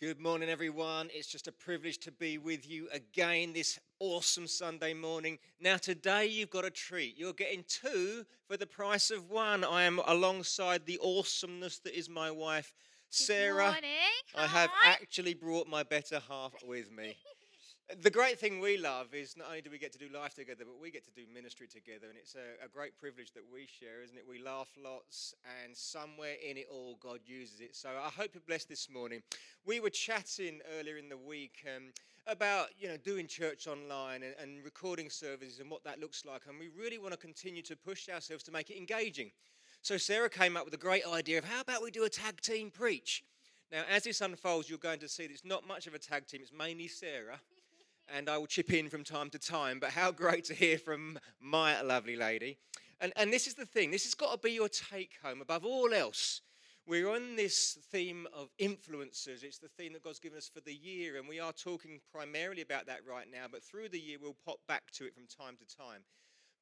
Good morning, everyone. It's just a privilege to be with you again this awesome Sunday morning. Now, today you've got a treat. You're getting two for the price of one. I am alongside the awesomeness that is my wife, Sarah. Good morning. I have Hi. actually brought my better half with me. The great thing we love is not only do we get to do life together, but we get to do ministry together, and it's a, a great privilege that we share, isn't it? We laugh lots, and somewhere in it all, God uses it. So I hope you're blessed this morning. We were chatting earlier in the week um, about you know doing church online and, and recording services and what that looks like, and we really want to continue to push ourselves to make it engaging. So Sarah came up with a great idea of how about we do a tag team preach. Now, as this unfolds, you're going to see that it's not much of a tag team; it's mainly Sarah and I will chip in from time to time. But how great to hear from my lovely lady. And, and this is the thing this has got to be your take home above all else. We're on this theme of influencers. It's the theme that God's given us for the year, and we are talking primarily about that right now. But through the year, we'll pop back to it from time to time.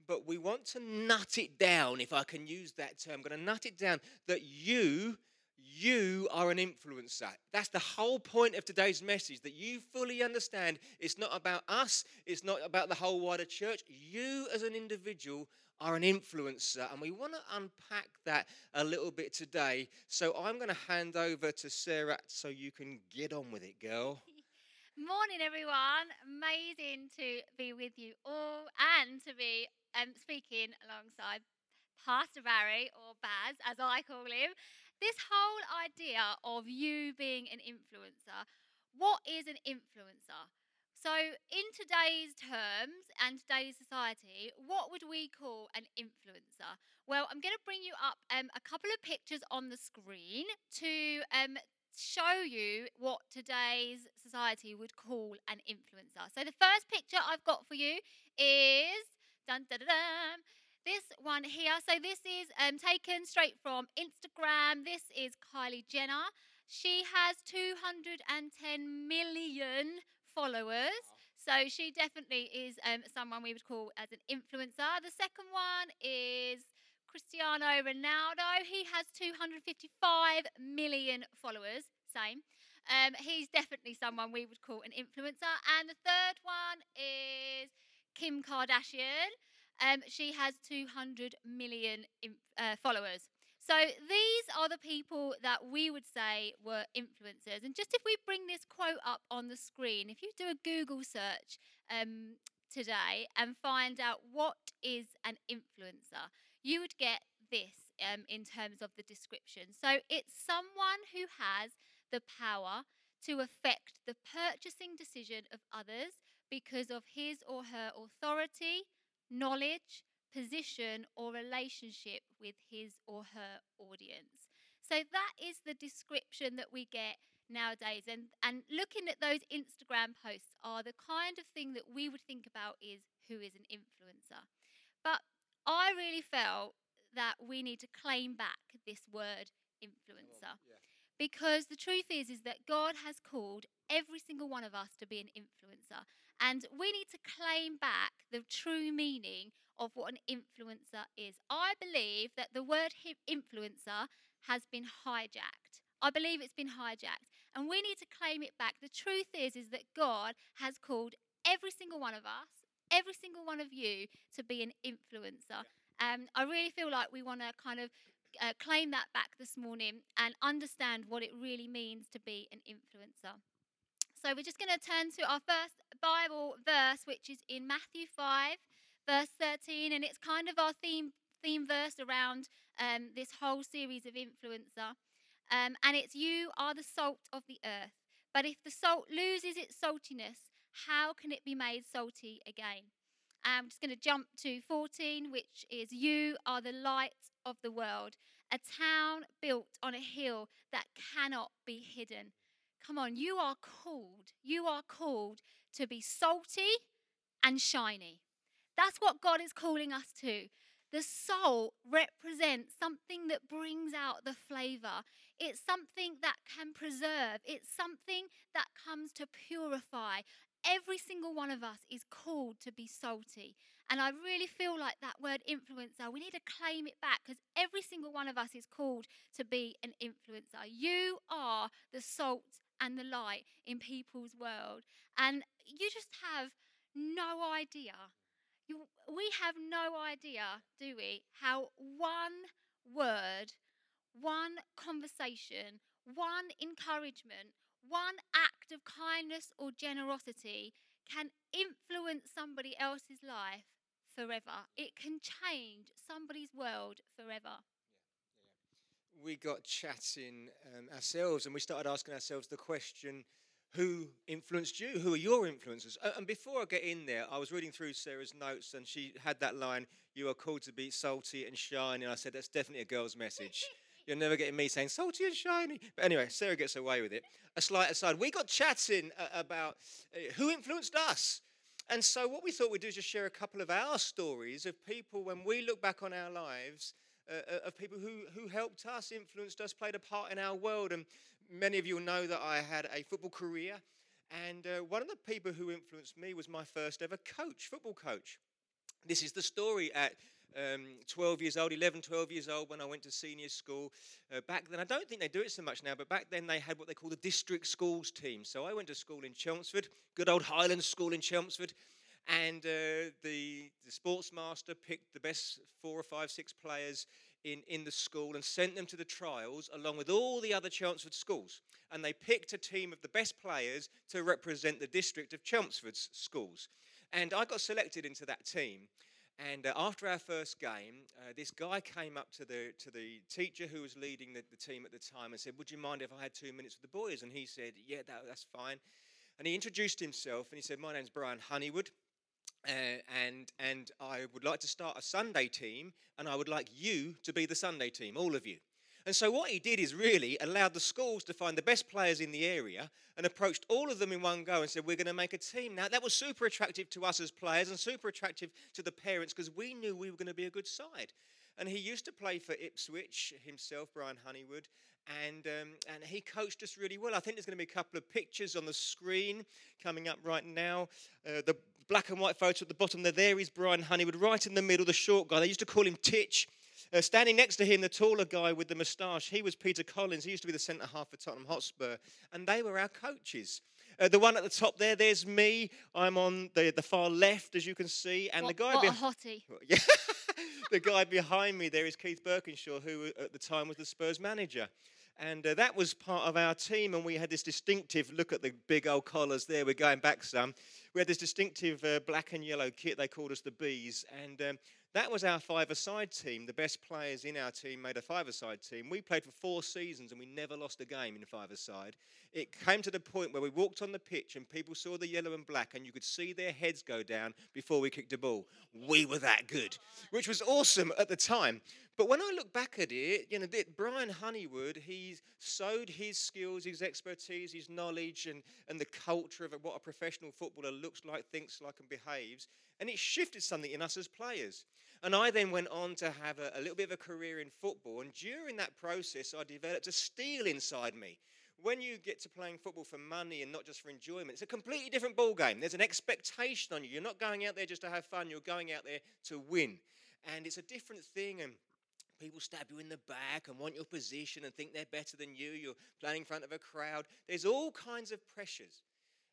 But we want to nut it down, if I can use that term. I'm going to nut it down that you you are an influencer. That's the whole point of today's message that you fully understand it's not about us, it's not about the whole wider church. You, as an individual, are an influencer, and we want to unpack that a little bit today. So I'm going to hand over to Sarah so you can get on with it, girl. Morning, everyone. Amazing to be with you all and to be um, speaking alongside Pastor Barry, or Baz, as I call him. This whole idea of you being an influencer. What is an influencer? So, in today's terms and today's society, what would we call an influencer? Well, I'm going to bring you up um, a couple of pictures on the screen to um, show you what today's society would call an influencer. So, the first picture I've got for you is dun, dun, dun, this one here. So, this is um, taken straight from Instagram. This is Kylie Jenner. She has 210 million followers. So she definitely is um, someone we would call as an influencer. The second one is Cristiano Ronaldo. He has 255 million followers. Same. Um, he's definitely someone we would call an influencer. And the third one is Kim Kardashian. Um, she has 200 million uh, followers. So these are the people that we would say were influencers. And just if we bring this quote up on the screen, if you do a Google search um, today and find out what is an influencer, you would get this um, in terms of the description. So it's someone who has the power to affect the purchasing decision of others because of his or her authority, knowledge, position, or relationship with his or her audience. So that is the description that we get nowadays. And, and looking at those Instagram posts are the kind of thing that we would think about is who is an influencer. But I really felt that we need to claim back this word influencer. Because the truth is is that God has called every single one of us to be an influencer. And we need to claim back the true meaning of what an influencer is. I believe that the word influencer has been hijacked. I believe it's been hijacked. And we need to claim it back. The truth is is that God has called every single one of us, every single one of you to be an influencer. Um, I really feel like we want to kind of uh, claim that back this morning and understand what it really means to be an influencer. So we're just going to turn to our first Bible verse, which is in Matthew 5, verse 13, and it's kind of our theme theme verse around um, this whole series of influencer. Um, and it's you are the salt of the earth. But if the salt loses its saltiness, how can it be made salty again? I'm just going to jump to 14, which is You are the light of the world, a town built on a hill that cannot be hidden. Come on, you are called, you are called to be salty and shiny. That's what God is calling us to. The salt represents something that brings out the flavor. It's something that can preserve. It's something that comes to purify. Every single one of us is called to be salty. And I really feel like that word influencer, we need to claim it back because every single one of us is called to be an influencer. You are the salt and the light in people's world. And you just have no idea. You, we have no idea, do we, how one word, one conversation, one encouragement, one act of kindness or generosity can influence somebody else's life forever. It can change somebody's world forever. We got chatting um, ourselves and we started asking ourselves the question who influenced you? Who are your influences? And before I get in there, I was reading through Sarah's notes and she had that line, You are called to be salty and shiny. And I said, That's definitely a girl's message. You're never getting me saying salty and shiny. But anyway, Sarah gets away with it. A slight aside, we got chatting uh, about uh, who influenced us. And so, what we thought we'd do is just share a couple of our stories of people when we look back on our lives, uh, uh of people who, who helped us, influenced us, played a part in our world. And many of you will know that I had a football career. And uh, one of the people who influenced me was my first ever coach, football coach. This is the story at um, 12 years old, 11, 12 years old when I went to senior school. Uh, back then, I don't think they do it so much now, but back then they had what they call the district schools team. So I went to school in Chelmsford, good old Hylands School in Chelmsford. And uh, the, the sports master picked the best four or five, six players in, in the school and sent them to the trials along with all the other Chelmsford schools. And they picked a team of the best players to represent the district of Chelmsford's schools. And I got selected into that team. And uh, after our first game, uh, this guy came up to the, to the teacher who was leading the, the, team at the time and said, Would you mind if I had two minutes with the boys? And he said, Yeah, that, that's fine. And he introduced himself and he said, My name's Brian Honeywood. Uh, and and I would like to start a Sunday team, and I would like you to be the Sunday team, all of you. And so what he did is really allowed the schools to find the best players in the area and approached all of them in one go and said, We're going to make a team. Now, that was super attractive to us as players and super attractive to the parents because we knew we were going to be a good side. And he used to play for Ipswich himself, Brian Honeywood, and, um, and he coached us really well. I think there's going to be a couple of pictures on the screen coming up right now. Uh, the black and white photo at the bottom there, there is Brian Honeywood, right in the middle, the short guy. They used to call him Titch. Uh, standing next to him, the taller guy with the moustache, he was Peter Collins. He used to be the centre half for Tottenham Hotspur, and they were our coaches. Uh, the one at the top there, there's me. I'm on the, the far left, as you can see, and what, the guy what be- a hottie. Yeah. the guy behind me there is Keith Burkinshaw, who at the time was the Spurs manager. And uh, that was part of our team, and we had this distinctive look at the big old collars there. We're going back some. We had this distinctive uh, black and yellow kit. They called us the Bees. And um, that was our five-a-side team. The best players in our team made a five-a-side team. We played for four seasons and we never lost a game in five-a-side. It came to the point where we walked on the pitch and people saw the yellow and black and you could see their heads go down before we kicked a ball. We were that good, which was awesome at the time. But when I look back at it, you know, Brian Honeywood, he's sowed his skills, his expertise, his knowledge, and, and the culture of what a professional footballer looks like, thinks like, and behaves. And it shifted something in us as players. And I then went on to have a, a little bit of a career in football. And during that process, I developed a steel inside me. When you get to playing football for money and not just for enjoyment, it's a completely different ball game. There's an expectation on you. You're not going out there just to have fun. You're going out there to win. And it's a different thing. And people stab you in the back and want your position and think they're better than you. You're playing in front of a crowd. There's all kinds of pressures.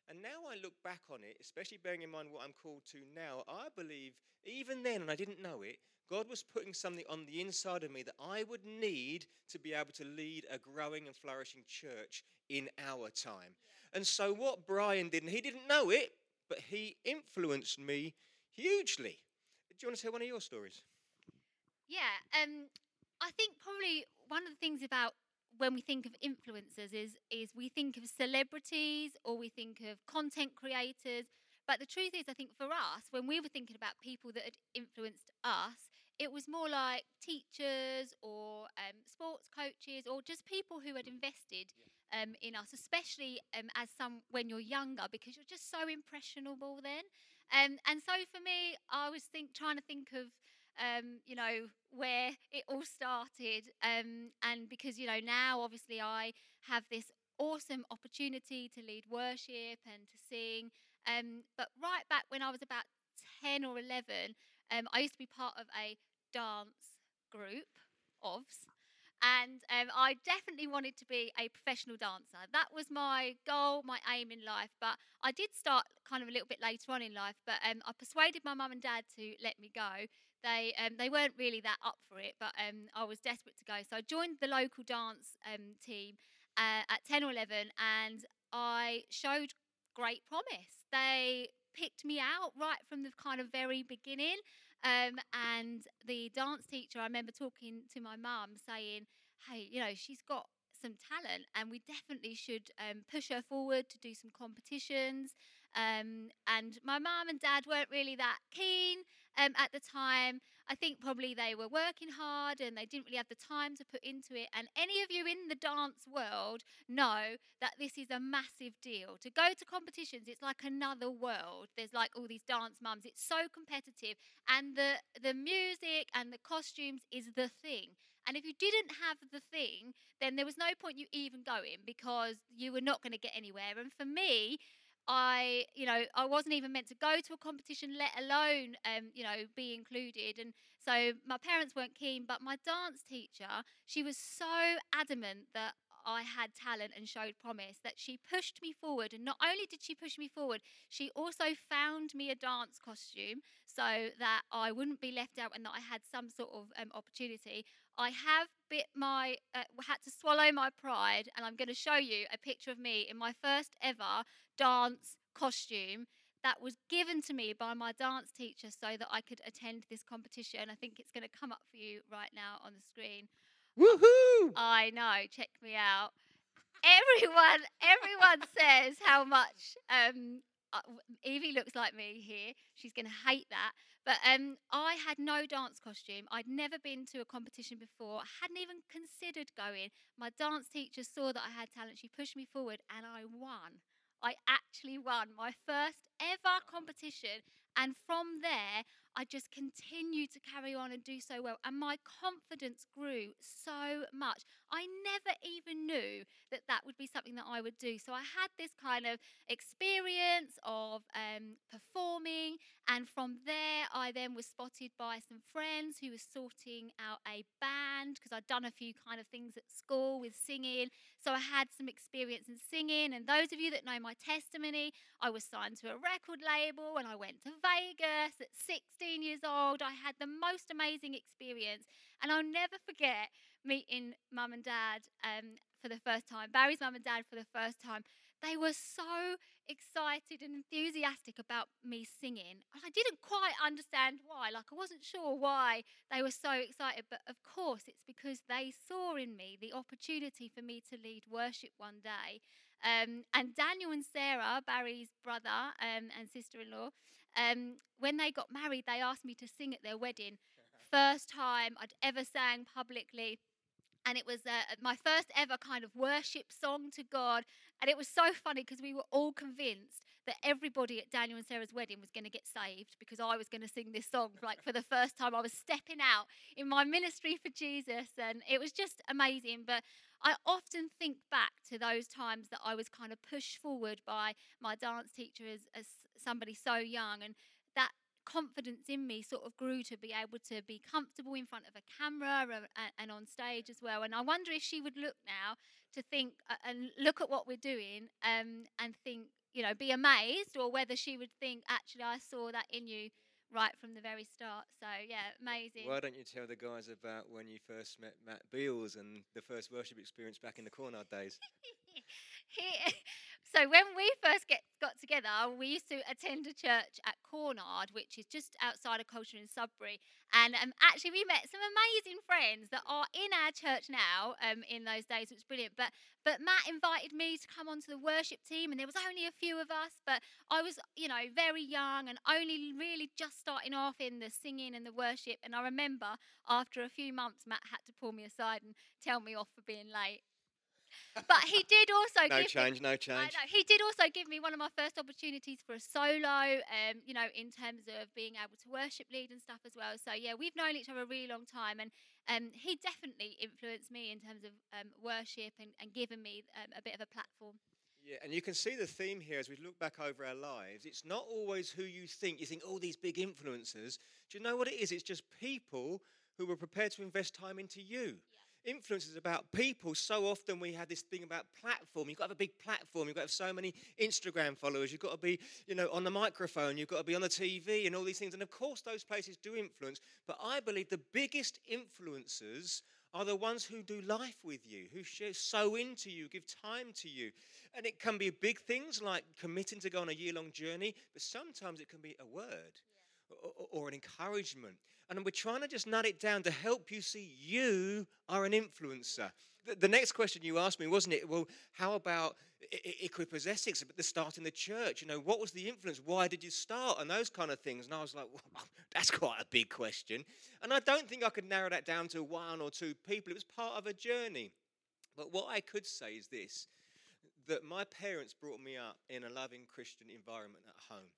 And now I look back on it, especially bearing in mind what I'm called to now, I believe even then, and I didn't know it, God was putting something on the inside of me that I would need to be able to lead a growing and flourishing church in our time. And so, what Brian did, and he didn't know it, but he influenced me hugely. Do you want to tell one of your stories? Yeah, um, I think probably one of the things about when we think of influencers is is we think of celebrities or we think of content creators. But the truth is, I think for us, when we were thinking about people that had influenced us, it was more like teachers or um, sports coaches or just people who had invested um, in us, especially um, as some when you're younger, because you're just so impressionable then. Um, and so for me, I was think trying to think of um, you know, where it all started. Um, and because, you know, now obviously I have this awesome opportunity to lead worship and to sing. Um, but right back when I was about 10 or 11, um, I used to be part of a dance group, OVS. and um, I definitely wanted to be a professional dancer. That was my goal, my aim in life. But I did start kind of a little bit later on in life. But um, I persuaded my mum and dad to let me go. They um, they weren't really that up for it, but um, I was desperate to go. So I joined the local dance um, team uh, at 10 or 11, and I showed great promise. They picked me out right from the kind of very beginning. Um, and the dance teacher, I remember talking to my mum saying, hey, you know, she's got some talent and we definitely should um, push her forward to do some competitions. Um, and my mum and dad weren't really that keen um, at the time. I think probably they were working hard and they didn't really have the time to put into it. And any of you in the dance world know that this is a massive deal. To go to competitions, it's like another world. There's like all these dance mums. It's so competitive, and the the music and the costumes is the thing. And if you didn't have the thing, then there was no point you even going because you were not going to get anywhere. And for me, I, you know, I wasn't even meant to go to a competition, let alone, um, you know, be included. And so my parents weren't keen, but my dance teacher, she was so adamant that I had talent and showed promise that she pushed me forward. And not only did she push me forward, she also found me a dance costume so that I wouldn't be left out and that I had some sort of um, opportunity. I have bit my, uh, had to swallow my pride, and I'm going to show you a picture of me in my first ever dance costume that was given to me by my dance teacher so that I could attend this competition. I think it's going to come up for you right now on the screen. Woohoo! I know, check me out. Everyone, everyone says how much um, Evie looks like me here. She's going to hate that. But um, I had no dance costume. I'd never been to a competition before. I hadn't even considered going. My dance teacher saw that I had talent. She pushed me forward and I won. I actually won my first ever competition. And from there, I just continued to carry on and do so well. And my confidence grew so much. I never even knew that that would be something that I would do. So I had this kind of experience of um, performing. And from there, I then was spotted by some friends who were sorting out a band because I'd done a few kind of things at school with singing. So I had some experience in singing. And those of you that know my testimony, I was signed to a record label and I went to Vegas at 16 years old. I had the most amazing experience. And I'll never forget meeting mum and dad um, for the first time, Barry's mum and dad for the first time. They were so excited and enthusiastic about me singing. I didn't quite understand why. Like, I wasn't sure why they were so excited. But of course, it's because they saw in me the opportunity for me to lead worship one day. Um, and Daniel and Sarah, Barry's brother um, and sister in law, um, when they got married, they asked me to sing at their wedding. First time I'd ever sang publicly and it was uh, my first ever kind of worship song to God. And it was so funny because we were all convinced that everybody at Daniel and Sarah's wedding was going to get saved because I was going to sing this song like for the first time. I was stepping out in my ministry for Jesus, and it was just amazing. But I often think back to those times that I was kind of pushed forward by my dance teacher as, as somebody so young, and that confidence in me sort of grew to be able to be comfortable in front of a camera and, on stage as well. And I wonder if she would look now to think and look at what we're doing um, and think, you know, be amazed, or whether she would think, actually, I saw that in you right from the very start. So yeah, amazing. Why don't you tell the guys about when you first met Matt Beals and the first worship experience back in the Cornard days? he, so when we first get got together, we used to attend a church at Cornard, which is just outside of Colchester in Sudbury. And um, actually, we met some amazing friends that are in our church now. Um, in those days, which was brilliant. But but Matt invited me to come onto the worship team, and there was only a few of us. But I was, you know, very young and only really just starting off in the singing and the worship. And I remember after a few months, Matt had to pull me aside and tell me off for being late but he did also no give change, me, no change. know, he did also give me one of my first opportunities for a solo, um, you know, in terms of being able to worship lead and stuff as well. So yeah, we've known each other a really long time, and um, he definitely influenced me in terms of um, worship and, and given me um, a bit of a platform. Yeah, and you can see the theme here as we look back over our lives. It's not always who you think. You think, oh, these big influencers. Do you know what it is? It's just people who were prepared to invest time into you. influence is about people. So often we have this thing about platform. You've got to have a big platform. You've got to have so many Instagram followers. You've got to be, you know, on the microphone. You've got to be on the TV and all these things. And of course, those places do influence. But I believe the biggest influencers are the ones who do life with you, who share, sow into you, give time to you. And it can be big things like committing to go on a year long journey, but sometimes it can be a word yeah. Or, an encouragement. And we're trying to just nut it down to help you see you are an influencer. The, next question you asked me, wasn't it? Well, how about Equippers Essex the start in the church? You know, what was the influence? Why did you start? And those kind of things. And I was like, well, that's quite a big question. And I don't think I could narrow that down to one or two people. It was part of a journey. But what I could say is this that my parents brought me up in a loving Christian environment at home.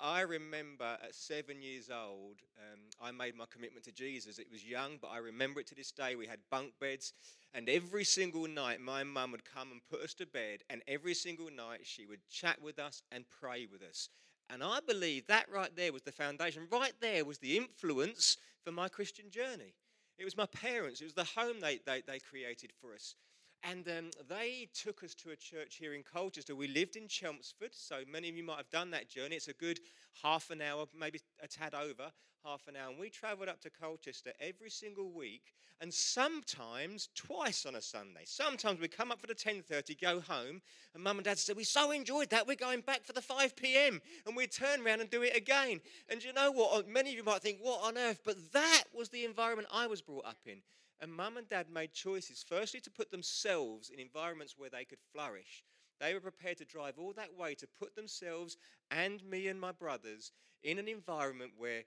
I remember at seven years old, um, I made my commitment to Jesus. It was young, but I remember it to this day. We had bunk beds, and every single night, my mum would come and put us to bed, and every single night, she would chat with us and pray with us. And I believe that right there was the foundation. Right there was the influence for my Christian journey. It was my parents, it was the home they, they, they created for us. And um, they took us to a church here in Colchester. We lived in Chelmsford, so many of you might have done that journey. It's a good half an hour, maybe a tad over half an hour. And we travelled up to Colchester every single week, and sometimes twice on a Sunday. Sometimes we come up for the 10:30, go home, and Mum and Dad said we so enjoyed that. We're going back for the 5 p.m. and we'd turn around and do it again. And you know what? Many of you might think, what on earth? But that was the environment I was brought up in. And mum and dad made choices, firstly, to put themselves in environments where they could flourish. They were prepared to drive all that way to put themselves and me and my brothers in an environment where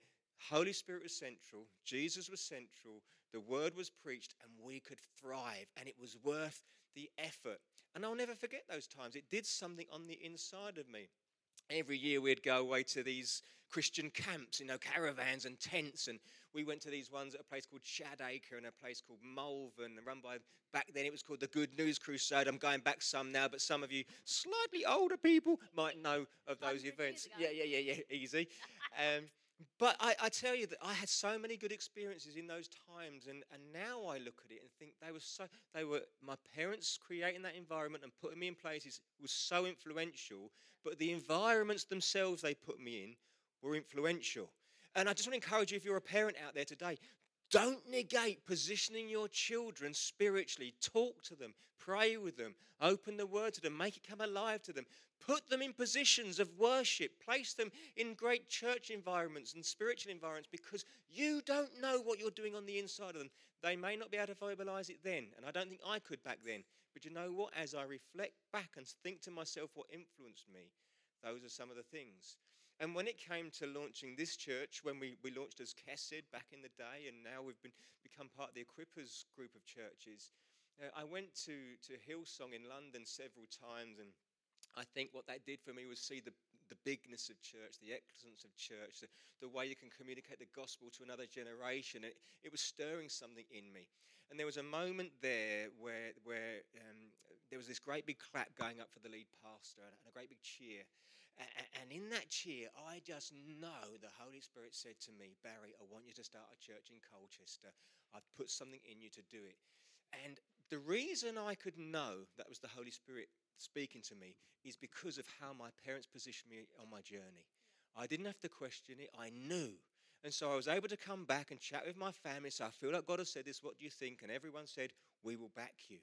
Holy Spirit was central, Jesus was central, the word was preached, and we could thrive. And it was worth the effort. And I'll never forget those times. It did something on the inside of me. Every year we'd go away to these Christian camps, you know, caravans and tents, and we went to these ones at a place called Shadacre and a place called Malvern, run by back then it was called the Good News Crusade. I'm going back some now, but some of you slightly older people might know of those events. Yeah, yeah, yeah, yeah, easy. Um, but I, I, tell you that I had so many good experiences in those times, and, and now I look at it and think they were so they were my parents creating that environment and putting me in places was so influential. But the environments themselves they put me in were influential. And I just want to encourage you if you're a parent out there today, don't negate positioning your children spiritually. Talk to them, pray with them, open the word to them, make it come alive to them. Put them in positions of worship, place them in great church environments and spiritual environments because you don't know what you're doing on the inside of them. They may not be able to verbalize it then, and I don't think I could back then. But you know what? As I reflect back and think to myself what influenced me, those are some of the things. And when it came to launching this church, when we, we launched as Kesed back in the day, and now we've been, become part of the Equippers group of churches, uh, I went to, to Hillsong in London several times, and I think what that did for me was see the, the bigness of church, the excellence of church, the, the way you can communicate the gospel to another generation. It, it was stirring something in me. And there was a moment there where, where um, there was this great big clap going up for the lead pastor and a great big cheer. And in that cheer, I just know the Holy Spirit said to me, Barry, I want you to start a church in Colchester. I've put something in you to do it. And the reason I could know that was the Holy Spirit speaking to me is because of how my parents positioned me on my journey. I didn't have to question it, I knew. And so I was able to come back and chat with my family. So I feel like God has said this, what do you think? And everyone said, We will back you.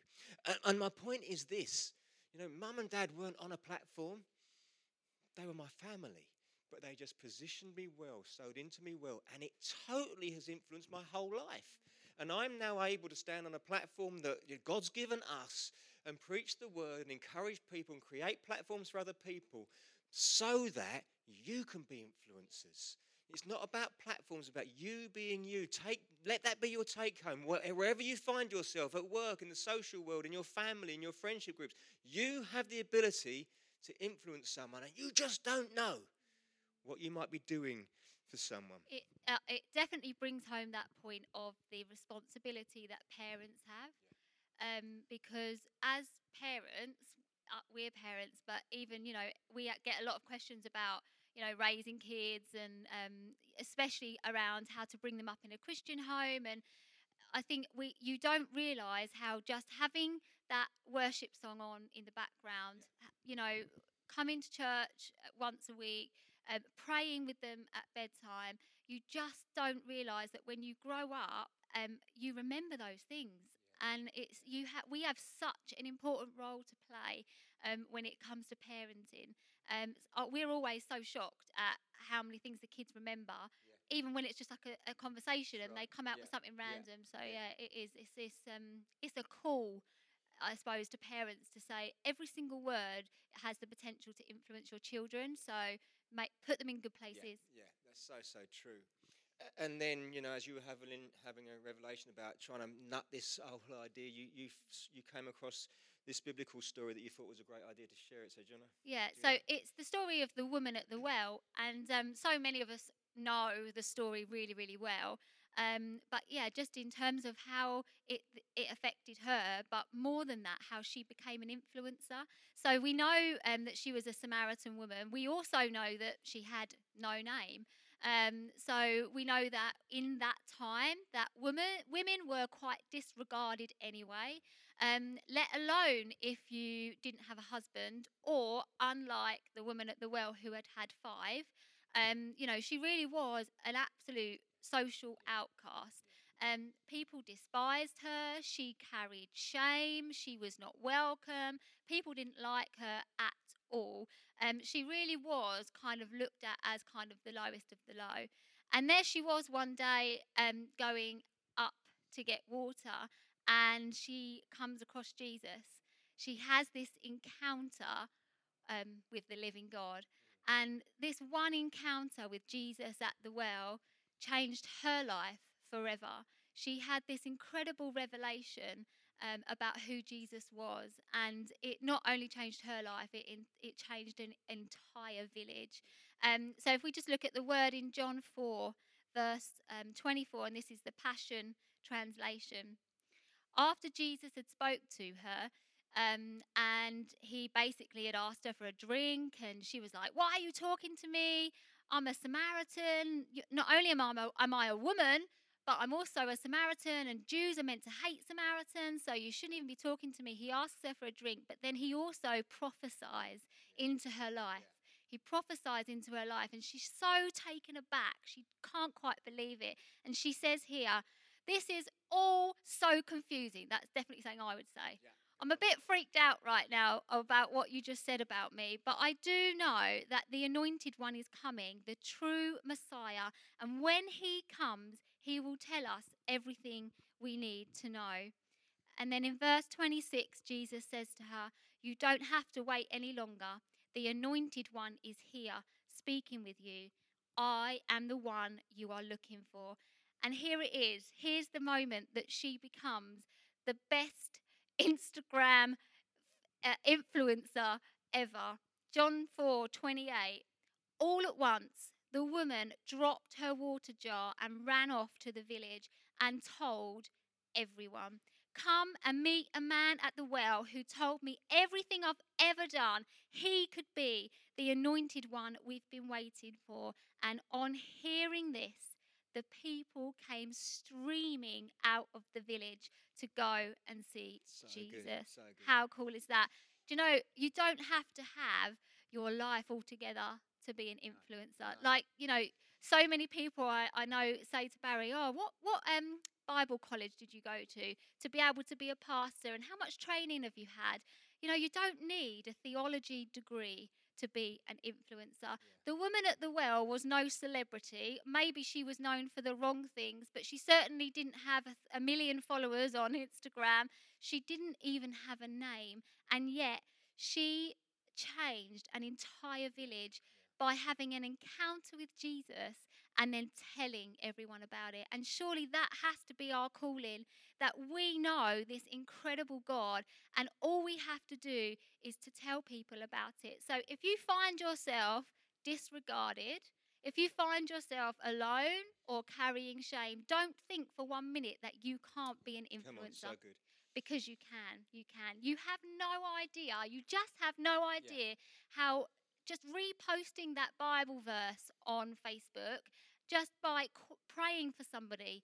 And, and my point is this you know, mum and dad weren't on a platform, they were my family, but they just positioned me well, sowed into me well, and it totally has influenced my whole life. And I'm now able to stand on a platform that God's given us and preach the word and encourage people and create platforms for other people so that you can be influencers. It's not about platforms, about you being you. Take, let that be your take home. Wherever you find yourself, at work, in the social world, in your family, in your friendship groups, you have the ability to influence someone, and you just don't know what you might be doing for someone. It, uh, it definitely brings home that point of the responsibility that parents have. Um, because as parents, uh, we're parents, but even, you know, we get a lot of questions about, you know, raising kids and um, especially around how to bring them up in a Christian home. And I think we you don't realise how just having that worship song on in the background, you know, coming to church uh, once a week, um, praying with them at bedtime, you just don't realise that when you grow up, um, you remember those things. And it's you have we have such an important role to play um, when it comes to parenting. Um, uh, we're always so shocked at how many things the kids remember, even when it's just like a, a conversation and they come out yeah, with something yeah, random. So yeah. yeah, it is. It's this. Um, it's a call, I suppose, to parents to say every single word has the potential to influence your children. So make put them in good places. Yeah, yeah, that's so so true. And then you know, as you were having having a revelation about trying to nut this whole idea, you you you came across this biblical story that you thought was a great idea to share it. So, do you? Yeah, Do so that. it's the story of the woman at the well, and um, so many of us know the story really, really well. Um, but yeah, just in terms of how it it affected her, but more than that, how she became an influencer. So we know um, that she was a Samaritan woman. We also know that she had no name. Um, so we know that in that time, that women women were quite disregarded anyway um, let alone if you didn't have a husband, or unlike the woman at the well who had had five, um, you know, she really was an absolute social outcast. Um, people despised her. She carried shame. She was not welcome. People didn't like her at all. Um, she really was kind of looked at as kind of the lowest of the low. And there she was one day um, going up to get water, and she comes across Jesus. She has this encounter um, with the living God. And this one encounter with Jesus at the well changed her life forever. She had this incredible revelation um, about who Jesus was, and it not only changed her life, it, in, it changed an entire village. Um, so, if we just look at the word in John 4, verse um, 24, and this is the Passion translation. After Jesus had spoke to her, um, and he basically had asked her for a drink, and she was like, "Why are you talking to me? I'm a Samaritan. Not only am I a, am I a woman, but I'm also a Samaritan, and Jews are meant to hate Samaritans, so you shouldn't even be talking to me." He asks her for a drink, but then he also prophesies into her life. He prophesies into her life, and she's so taken aback. She can't quite believe it. And she says here, This is all so confusing. That's definitely something I would say. Yeah. I'm a bit freaked out right now about what you just said about me, but I do know that the anointed one is coming, the true Messiah. And when he comes, he will tell us everything we need to know. And then in verse 26, Jesus says to her, You don't have to wait any longer. The anointed one is here speaking with you. I am the one you are looking for. And here it is. Here's the moment that she becomes the best Instagram uh, influencer ever. John 4 28. All at once, the woman dropped her water jar and ran off to the village and told everyone. Come and meet a man at the well who told me everything I've ever done. He could be the anointed one we've been waiting for. And on hearing this, the people came streaming out of the village to go and see So Jesus. good. So good. How cool is that? Do you know, you don't have to have your life all together to be an influencer. no. Like, you know, so many people I, I know say to Barry, Oh, what what um Bible college did you go to to be able to be a pastor and how much training have you had? You know, you don't need a theology degree to be an influencer. The woman at the well was no celebrity. Maybe she was known for the wrong things, but she certainly didn't have a, a million followers on Instagram. She didn't even have a name. And yet, she changed an entire village by having an encounter with Jesus and then telling everyone about it. And surely that has to be our calling that we know this incredible God, and all we have to do is to tell people about it. So if you find yourself disregarded, if you find yourself alone or carrying shame, don't think for one minute that you can't be an Come on, so influencer good. because you can. You can. You have no idea. You just have no idea how just reposting that Bible verse on Facebook, just by qu- praying for somebody,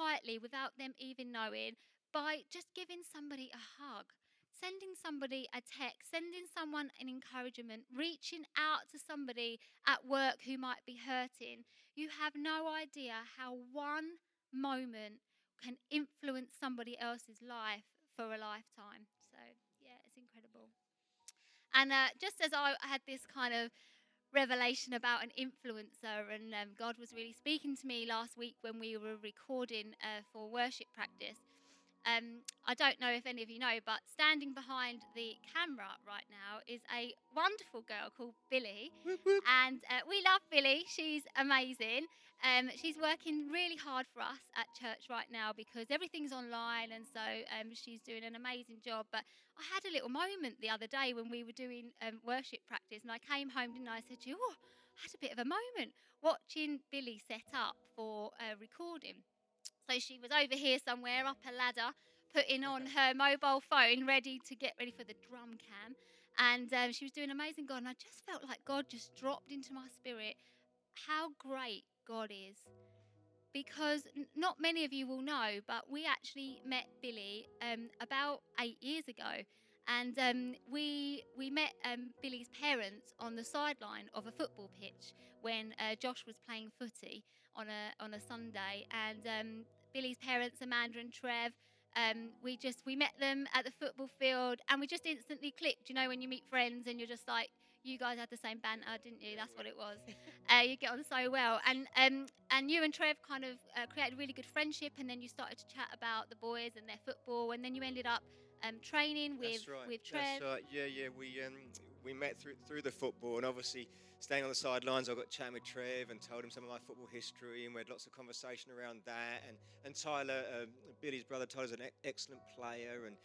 quietly without them even knowing by just giving somebody a hug, sending somebody a text, sending someone an encouragement, reaching out to somebody at work who might be hurting. You have no idea how one moment can influence somebody else's life for a lifetime. So, yeah, it's incredible. And uh, just as I had this kind of revelation about an influencer, and um, God was really speaking to me last week when we were recording uh, for worship practice. Um, I don't know if any of you know, but standing behind the camera right now is a wonderful girl called Billy. Whoop, whoop. And uh, we love Billy. She's amazing. Um, she's working really hard for us at church right now because everything's online, and so um, she's doing an amazing job. But I had a little moment the other day when we were doing um, worship practice, and I came home and I said to you, "Oh, I had a bit of a moment watching Billy set up for uh, recording." So she was over here somewhere up a ladder, putting on her mobile phone, ready to get ready for the drum cam. And um, she was doing amazing God. And I just felt like God just dropped into my spirit how great God is. Because n- not many of you will know, but we actually met Billy um, about eight years ago. And um, we, we met um, Billy's parents on the sideline of a football pitch when uh, Josh was playing footy on a, on a Sunday. And um, Billy's parents, Amanda and Trev, um, we just we met them at the football field and we just instantly clicked. You know, when you meet friends and you're just like, you guys had the same banter, didn't you? That's what it was. uh, you get on so well, and um, and you and Trev kind of uh, created a really good friendship, and then you started to chat about the boys and their football, and then you ended up um, training with right. with Trev. That's right. Yeah, yeah. We um, we met through through the football, and obviously staying on the sidelines, I got chatting with Trev and told him some of my football history, and we had lots of conversation around that. And and Tyler, um, Billy's brother, Tyler's an excellent player, and.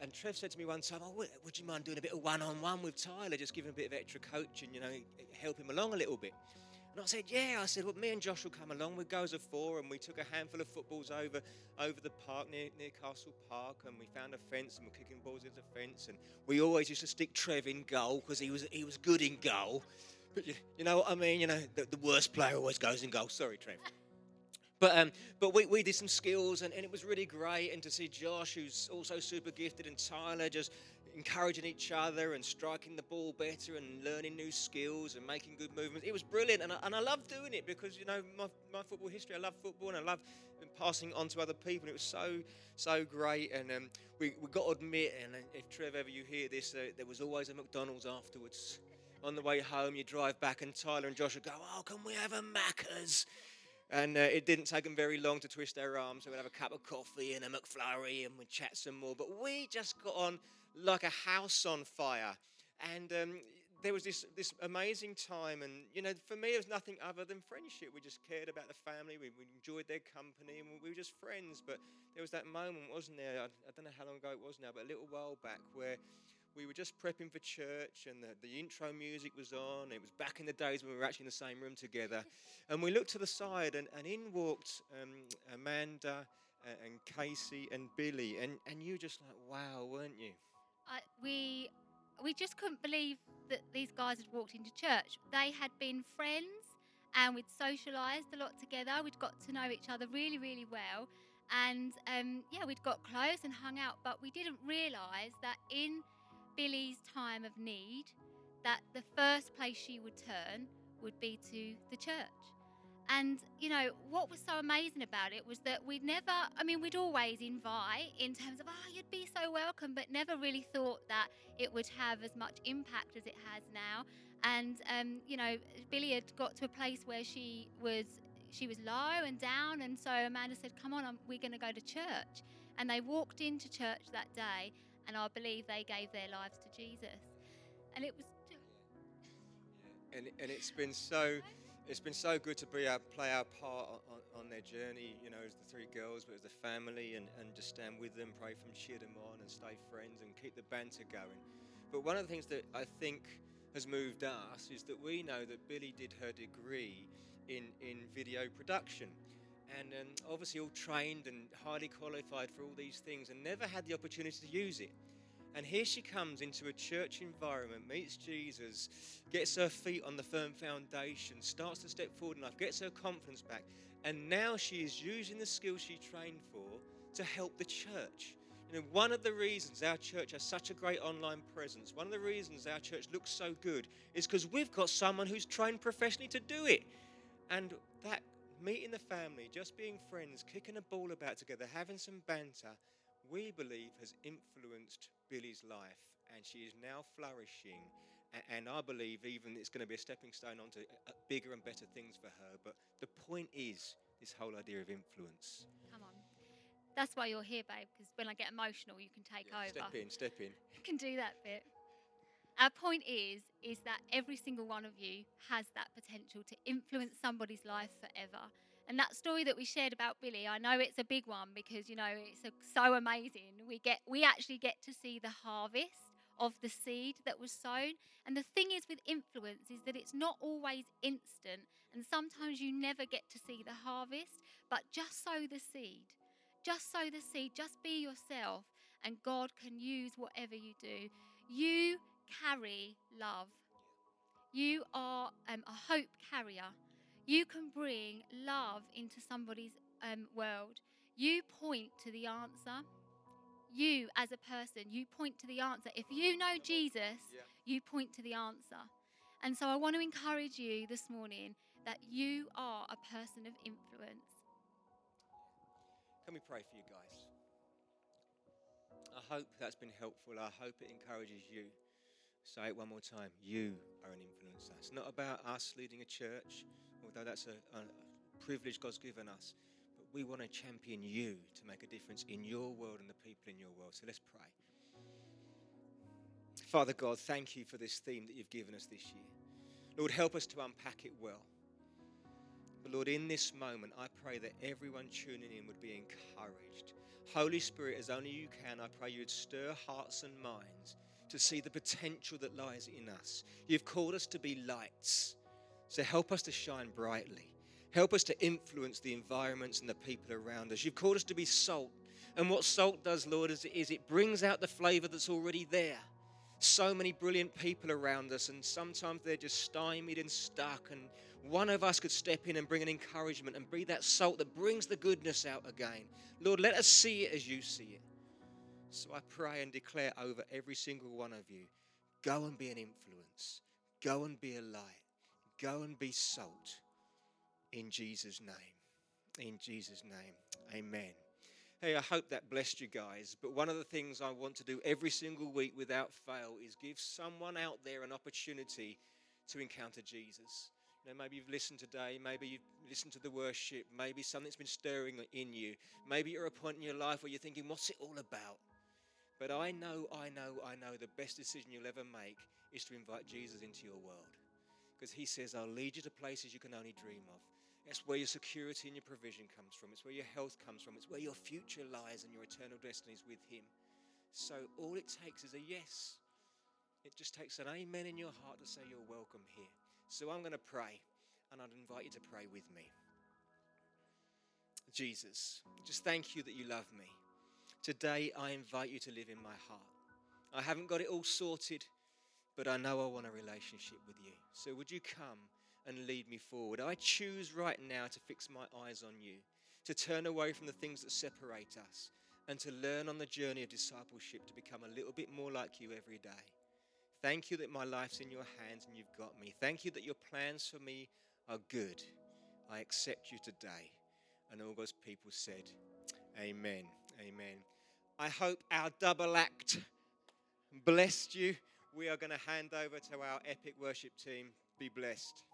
And Trev said to me one time, "Oh, would, you mind doing a bit of one-on-one with Tyler, just giving him a bit of extra coaching, you know, help him along a little bit?" And I said, "Yeah." I said, "Well, me and Josh will come along. We go as a four, and we took a handful of footballs over over the park near, near Castle Park, and we found a fence, and we're kicking balls into the fence. And we always used to stick Trev in goal because he was he was good in goal. But you, you know what I mean? You know, the, the worst player always goes in goal. Sorry, Trev. But um, but we, we did some skills, and, and it was really great. And to see Josh, who's also super gifted, and Tyler just encouraging each other and striking the ball better and learning new skills and making good movements. It was brilliant, and I, and I love doing it because you know my, my football history. I love football, and I love passing on to other people. It was so so great, and um, we we got to admit, and if Trev ever you hear this, uh, there was always a McDonald's afterwards. On the way home, you drive back, and Tyler and Josh would go, "Oh, can we have a Macca's?" And uh, it didn't take them very long to twist their arms. So we'd have a cup of coffee and a McFlurry and we'd chat some more. But we just got on like a house on fire. And um, there was this, this amazing time. And, you know, for me, it was nothing other than friendship. We just cared about the family, we, we enjoyed their company, and we were just friends. But there was that moment, wasn't there? I, I don't know how long ago it was now, but a little while back where we were just prepping for church and the, the intro music was on. It was back in the days when we were actually in the same room together. And we looked to the side and, and in walked um, Amanda and Casey and Billy. And, and you were just like, wow, weren't you? I, we we just couldn't believe that these guys had walked into church. They had been friends and we'd socialised a lot together. We'd got to know each other really, really well. And um, yeah, we'd got close and hung out, but we didn't realise that in Billy's time of need, that the first place she would turn would be to the church. And, you know, what was so amazing about it was that we'd never, I mean, we'd always invite in terms of, oh, you'd be so welcome, but never really thought that it would have as much impact as it has now. And, um, you know, Billy had got to a place where she was. She was low and down, and so Amanda said, "Come on, we're going to go to church." And they walked into church that day, and I believe they gave their lives to Jesus. And it was And, and it's been so it's been so good to be play our part on, on their journey, you know, as the three girls, but as the family, and, and just stand with them, pray from cheer them on, and stay friends, and keep the banter going. But one of the things that I think has moved us is that we know that Billy did her degree in, in video production. And um, obviously, all trained and highly qualified for all these things, and never had the opportunity to use it. And here she comes into a church environment, meets Jesus, gets her feet on the firm foundation, starts to step forward in life, gets her confidence back, and now she is using the skills she trained for to help the church. You know, one of the reasons our church has such a great online presence, one of the reasons our church looks so good, is because we've got someone who's trained professionally to do it. And that meeting the family, just being friends, kicking a ball about together, having some banter, we believe has influenced Billy's life, and she is now flourishing. And I believe even it's going to be a stepping stone onto uh, bigger and better things for her. But the point is this whole idea of influence. Come on. That's why you're here, babe, because when I get emotional, you can take Yeah, over. Step in, step in. You can do that bit. Our point is is that every single one of you has that potential to influence somebody's life forever. And that story that we shared about Billy, I know it's a big one because you know it's a, so amazing. We get we actually get to see the harvest of the seed that was sown. And the thing is with influence is that it's not always instant and sometimes you never get to see the harvest, but just sow the seed. Just sow the seed, just be yourself and God can use whatever you do. You carry love. You are um, a hope carrier. You can bring love into somebody's um, world. You point to the answer. You, as a person, you point to the answer. If you know Jesus, Yeah. you point to the answer. And so I want to encourage you this morning that you are a person of influence. Can we pray for you guys? I hope that's been helpful. I hope it encourages you. Say it one more time. You are an influencer. It's not about us leading a church, although that's a, a privilege God's given us. But we want to champion you to make a difference in your world and the people in your world. So let's pray. Father God, thank you for this theme that you've given us this year. Lord, help us to unpack it well. But Lord, in this moment, I pray that everyone tuning in would be encouraged. Holy Spirit, as only you can, I pray you would stir hearts and minds to see the potential that lies in us. You've called us to be lights. So help us to shine brightly. Help us to influence the environments and the people around us. You've called us to be salt. And what salt does, Lord, is, is it brings out the flavor that's already there. So many brilliant people around us, and sometimes they're just stymied and stuck. And one of us could step in and bring an encouragement and be that salt that brings the goodness out again. Lord, let us see it as you see it. So I pray and declare over every single one of you go and be an influence, go and be a light, go and be salt in Jesus' name. In Jesus' name, amen. Hey, I hope that blessed you guys. But one of the things I want to do every single week without fail is give someone out there an opportunity to encounter Jesus. You know, maybe you've listened today, maybe you've listened to the worship, maybe something's been stirring in you. Maybe you're at a point in your life where you're thinking, what's it all about? But I know, I know, I know the best decision you'll ever make is to invite Jesus into your world. Because he says, I'll lead you to places you can only dream of. It's where your security and your provision comes from. It's where your health comes from. It's where your future lies and your eternal destiny is with him. So all it takes is a yes. It just takes an amen in your heart to say you're welcome here. So I'm going to pray, and I'd invite you to pray with me. Jesus, just thank you that you love me. Today, I invite you to live in my heart. I haven't got it all sorted, but I know I want a relationship with you. So, would you come and lead me forward? I choose right now to fix my eyes on you, to turn away from the things that separate us, and to learn on the journey of discipleship to become a little bit more like you every day. Thank you that my life's in your hands and you've got me. Thank you that your plans for me are good. I accept you today. And all God's people said, Amen. Amen. I hope our double act blessed you. We are going to hand over to our epic worship team. Be blessed.